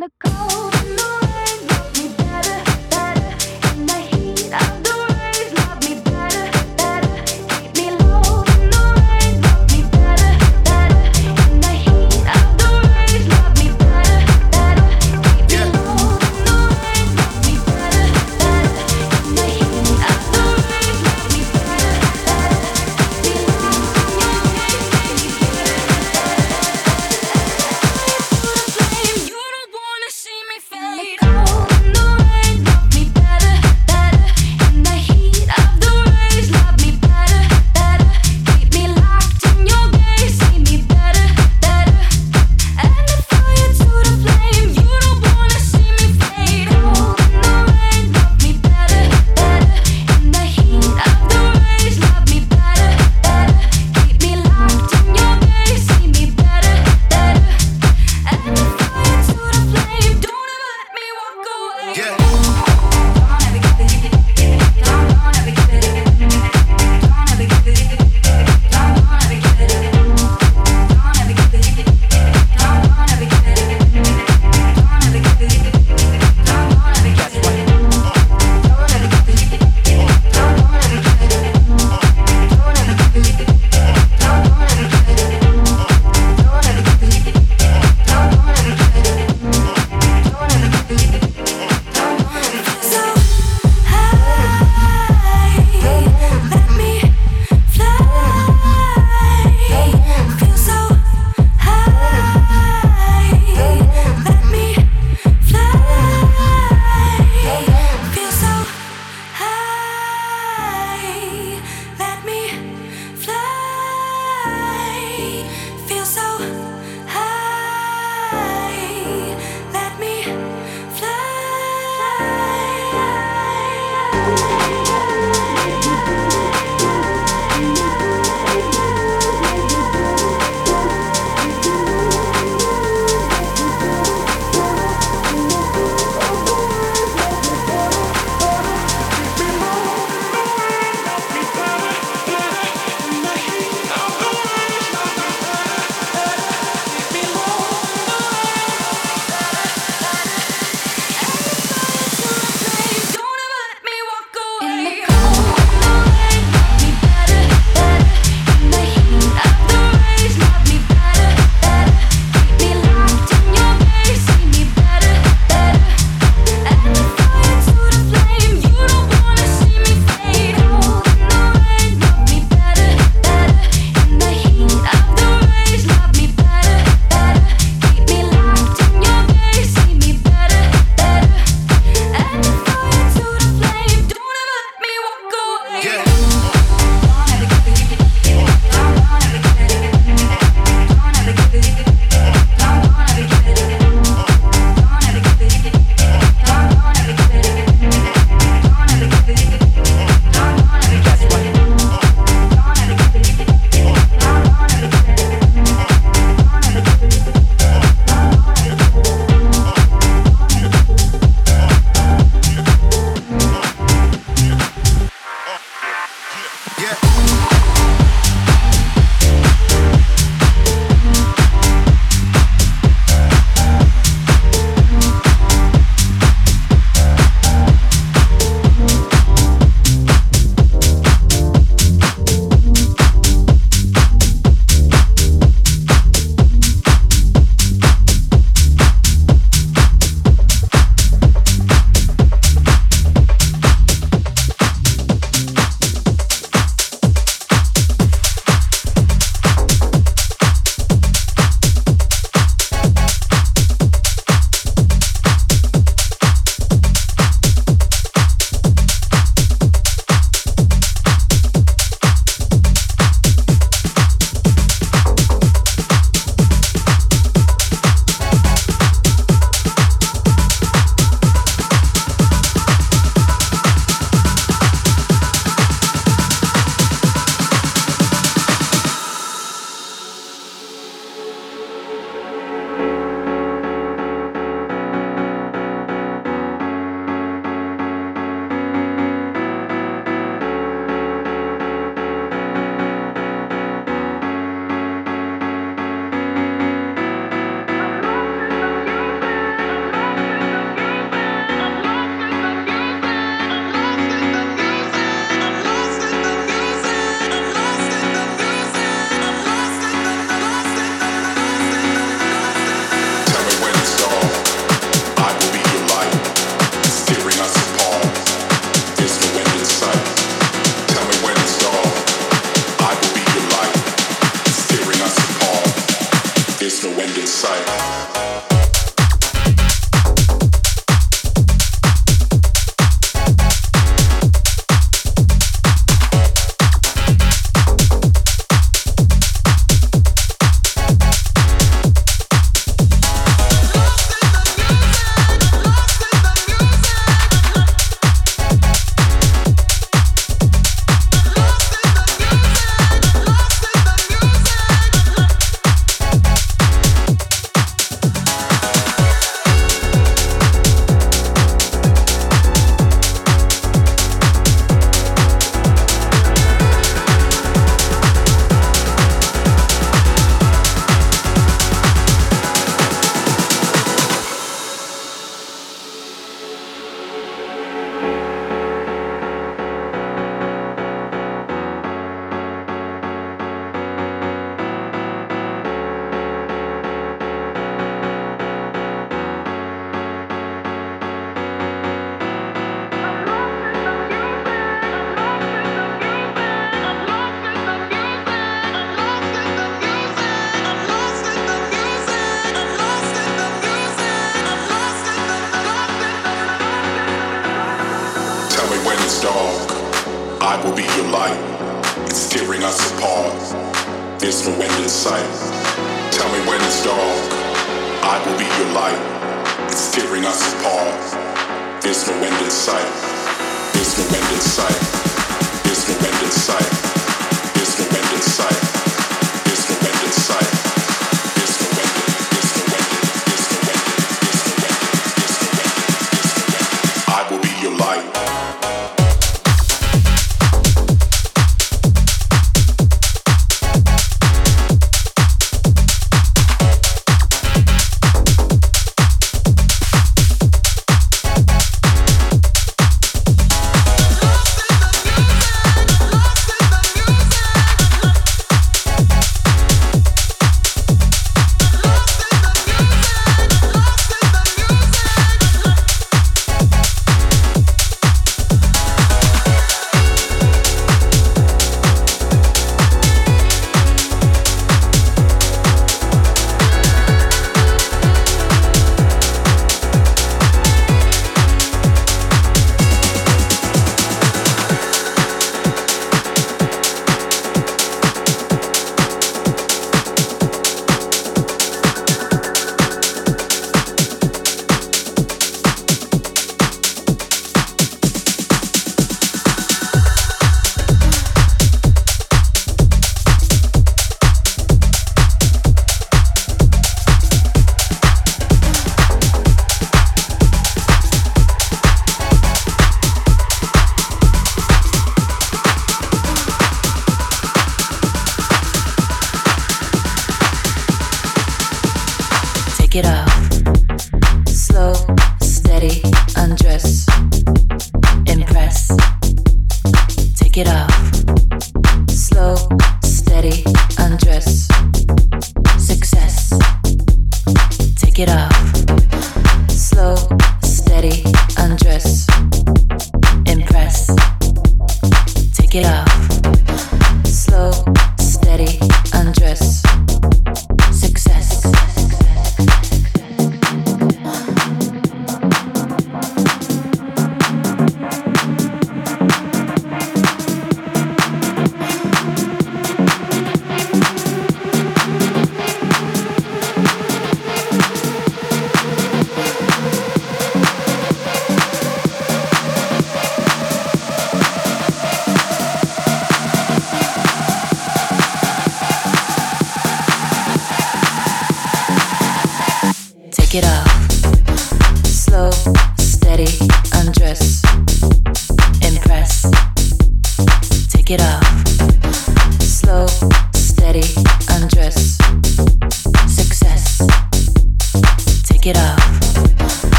You don't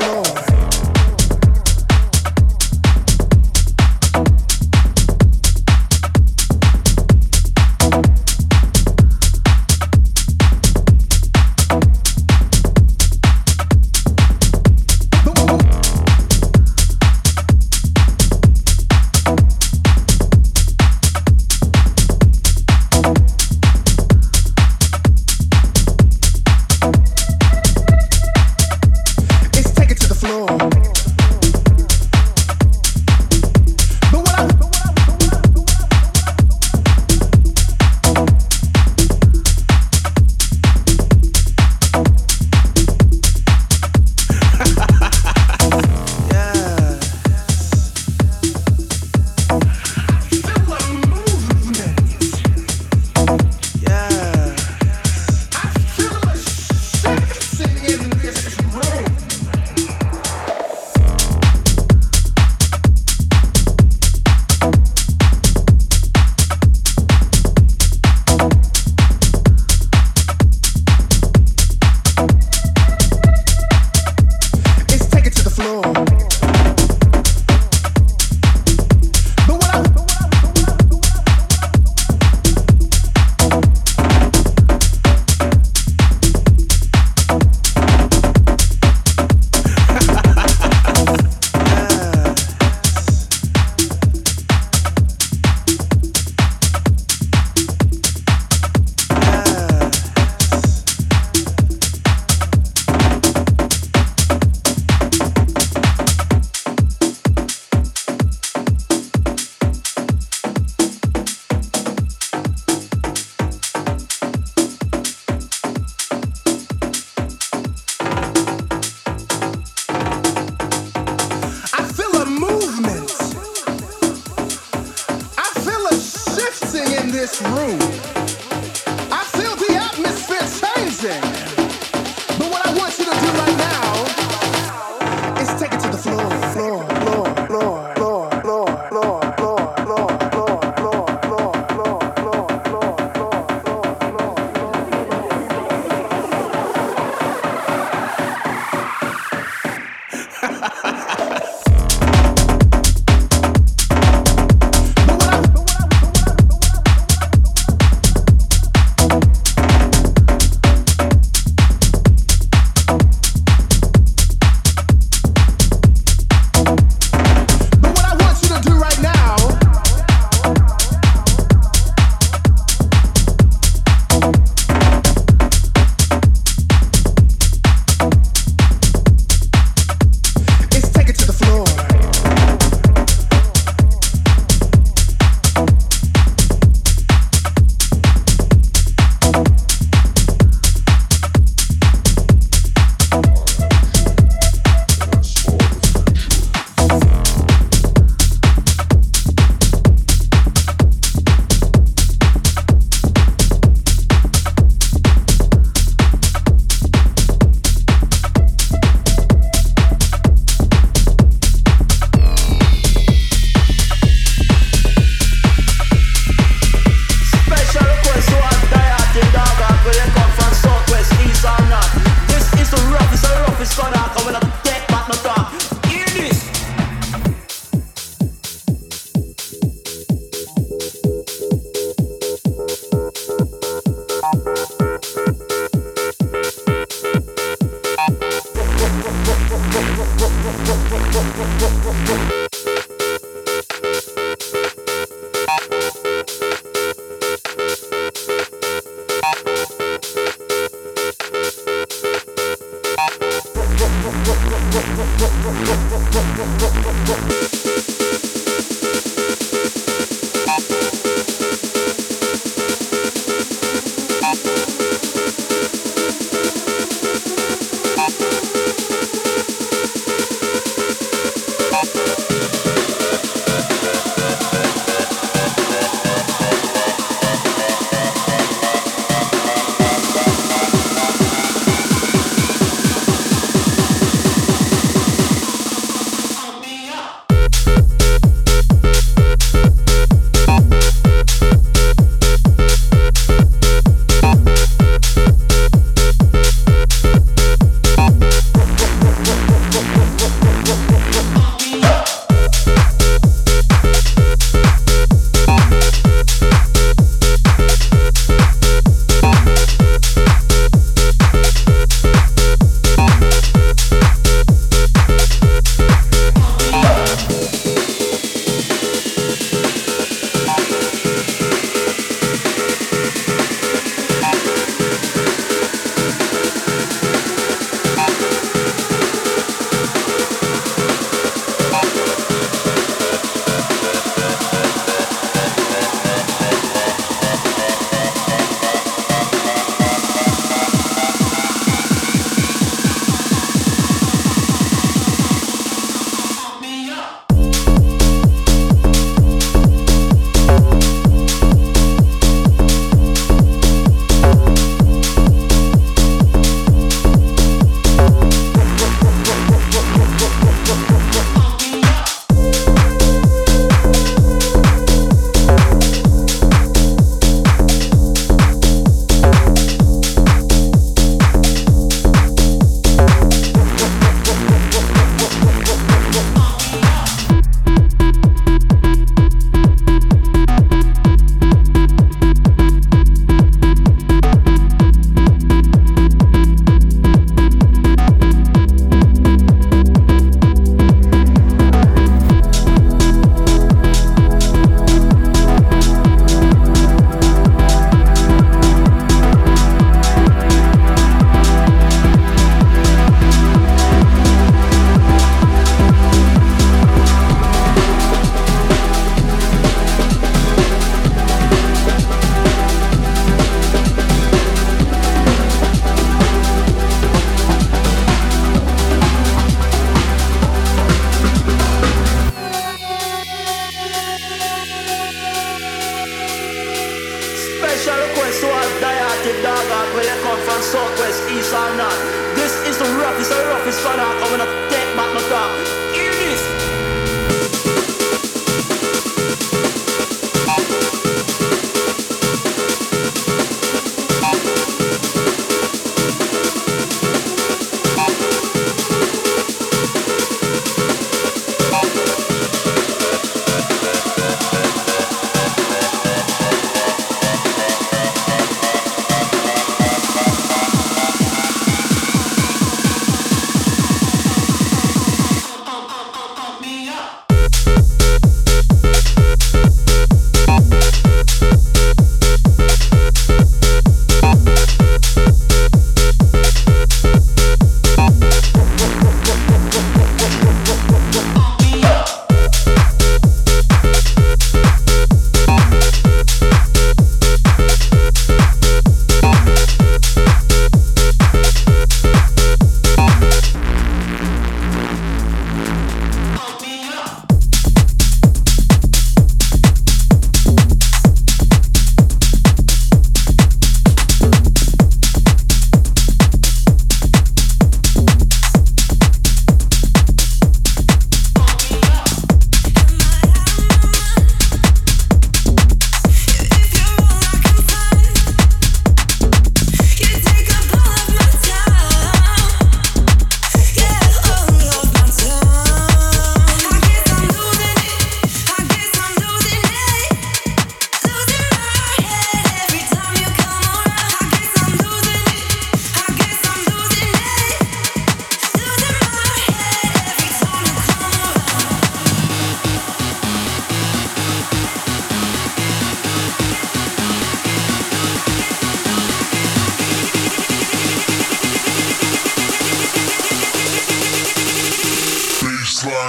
floor.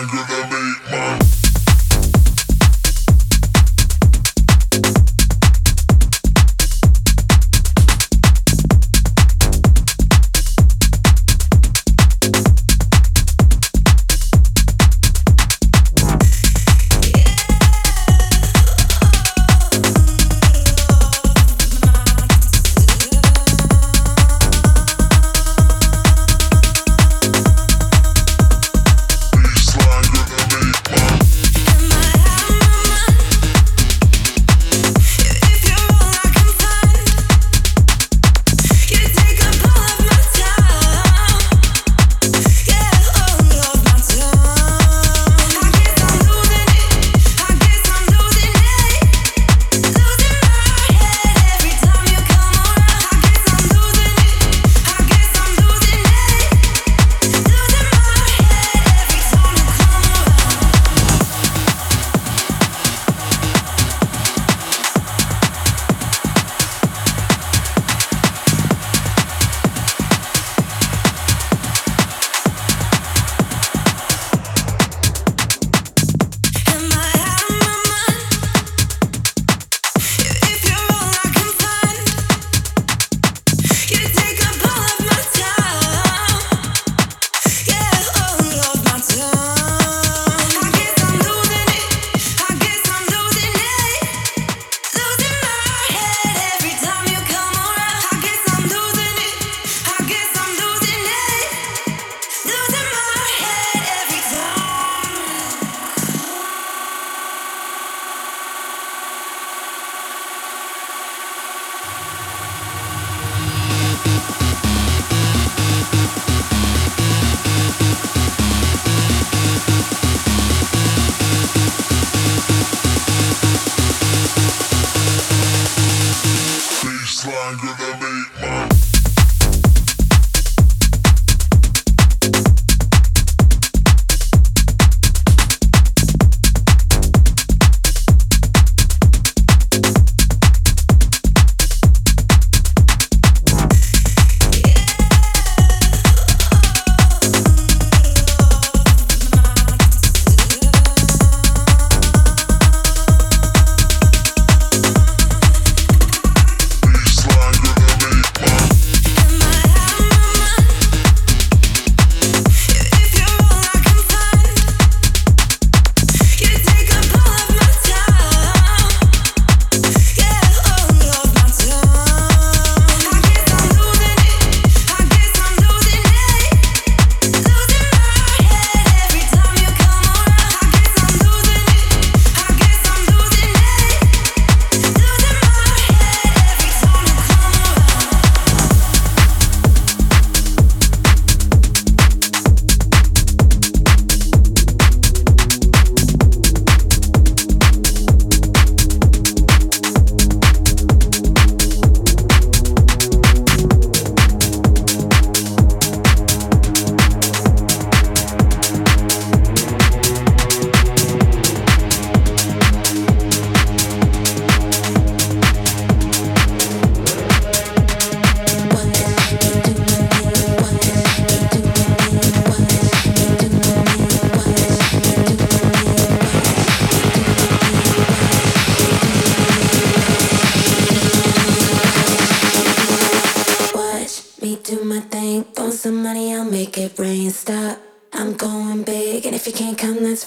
Younger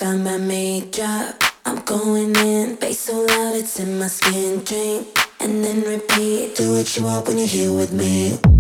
by me. Drop. I'm going in, bass so loud it's in my skin. Drink and then repeat. Do what you want when you're here with me.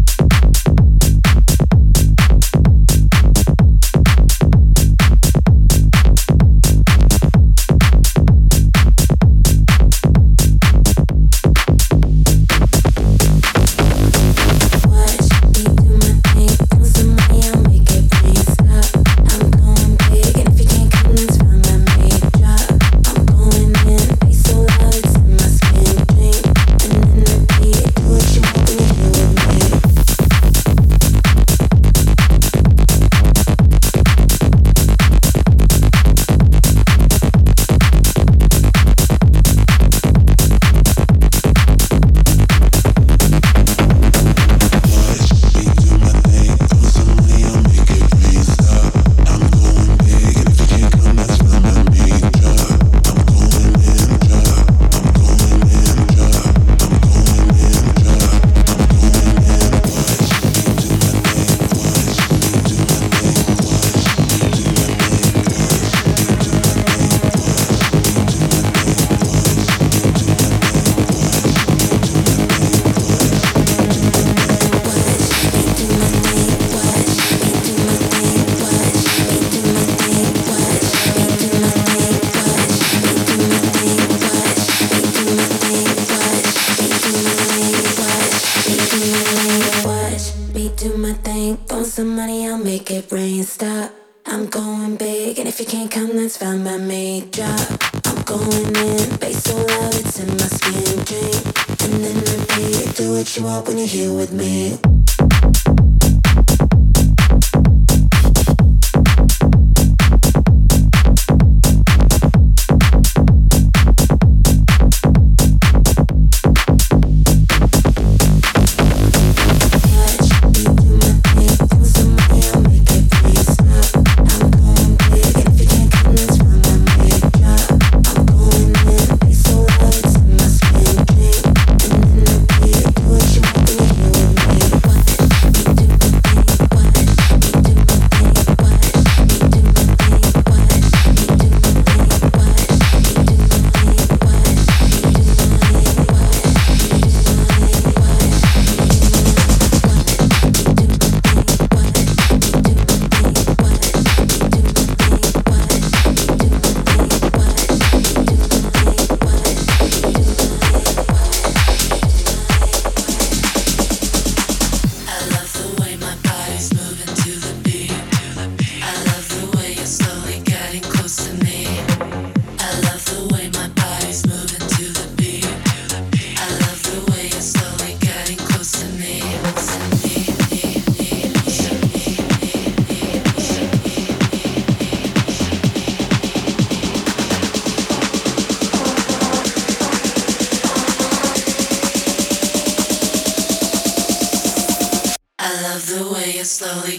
some money, I'll make it rain. Stop. I'm going big, and if you can't come, that's fine by me. Drop. I'm going in, bass so loud, it's in my skin. Drink, and then repeat. Do what you want when you're here with me.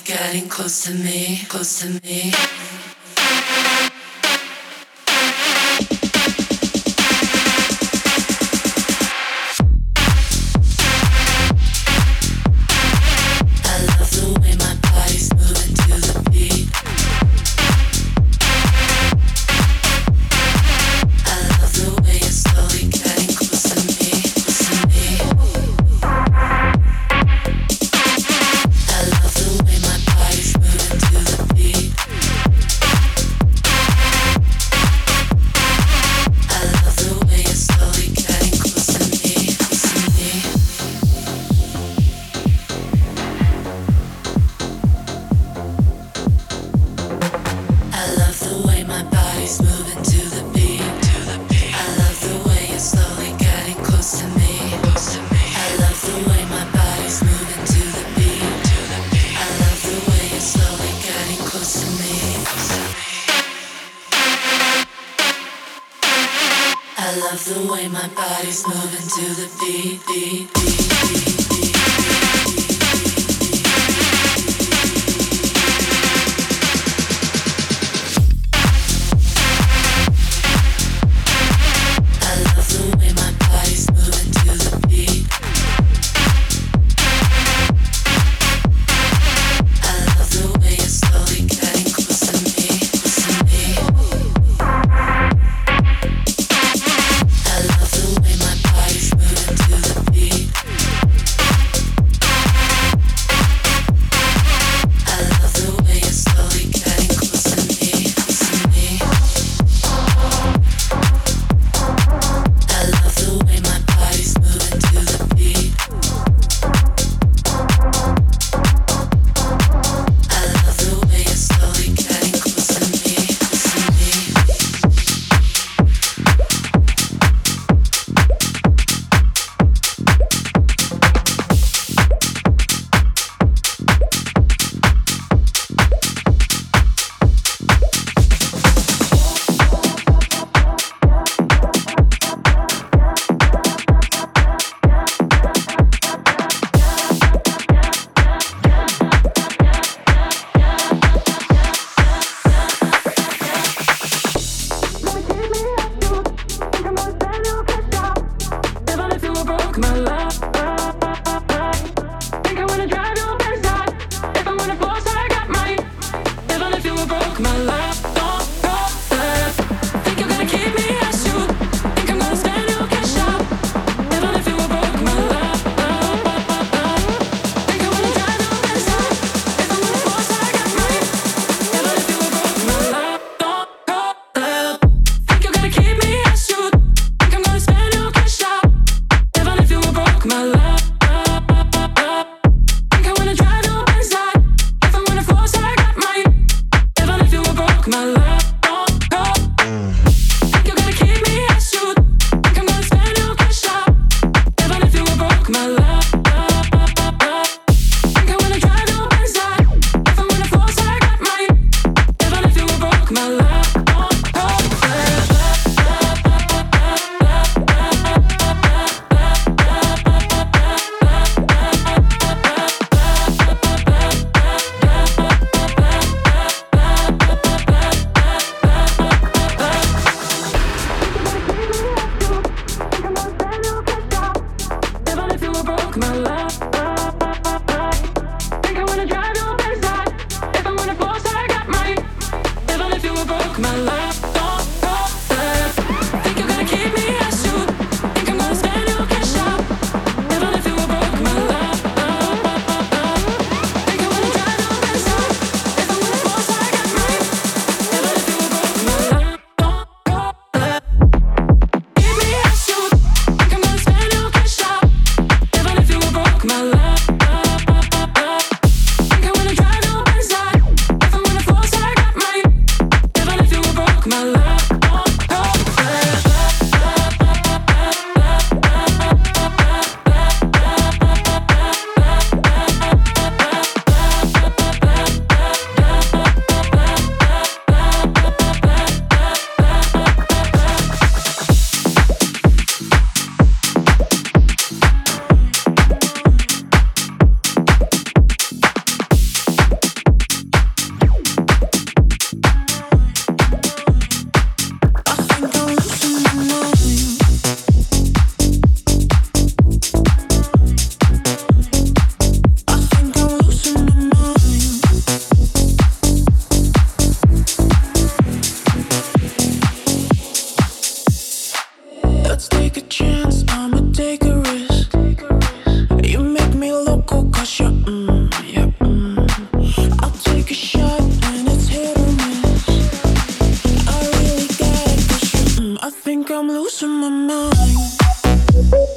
getting close to me, close to me. I think I'm losing my mind.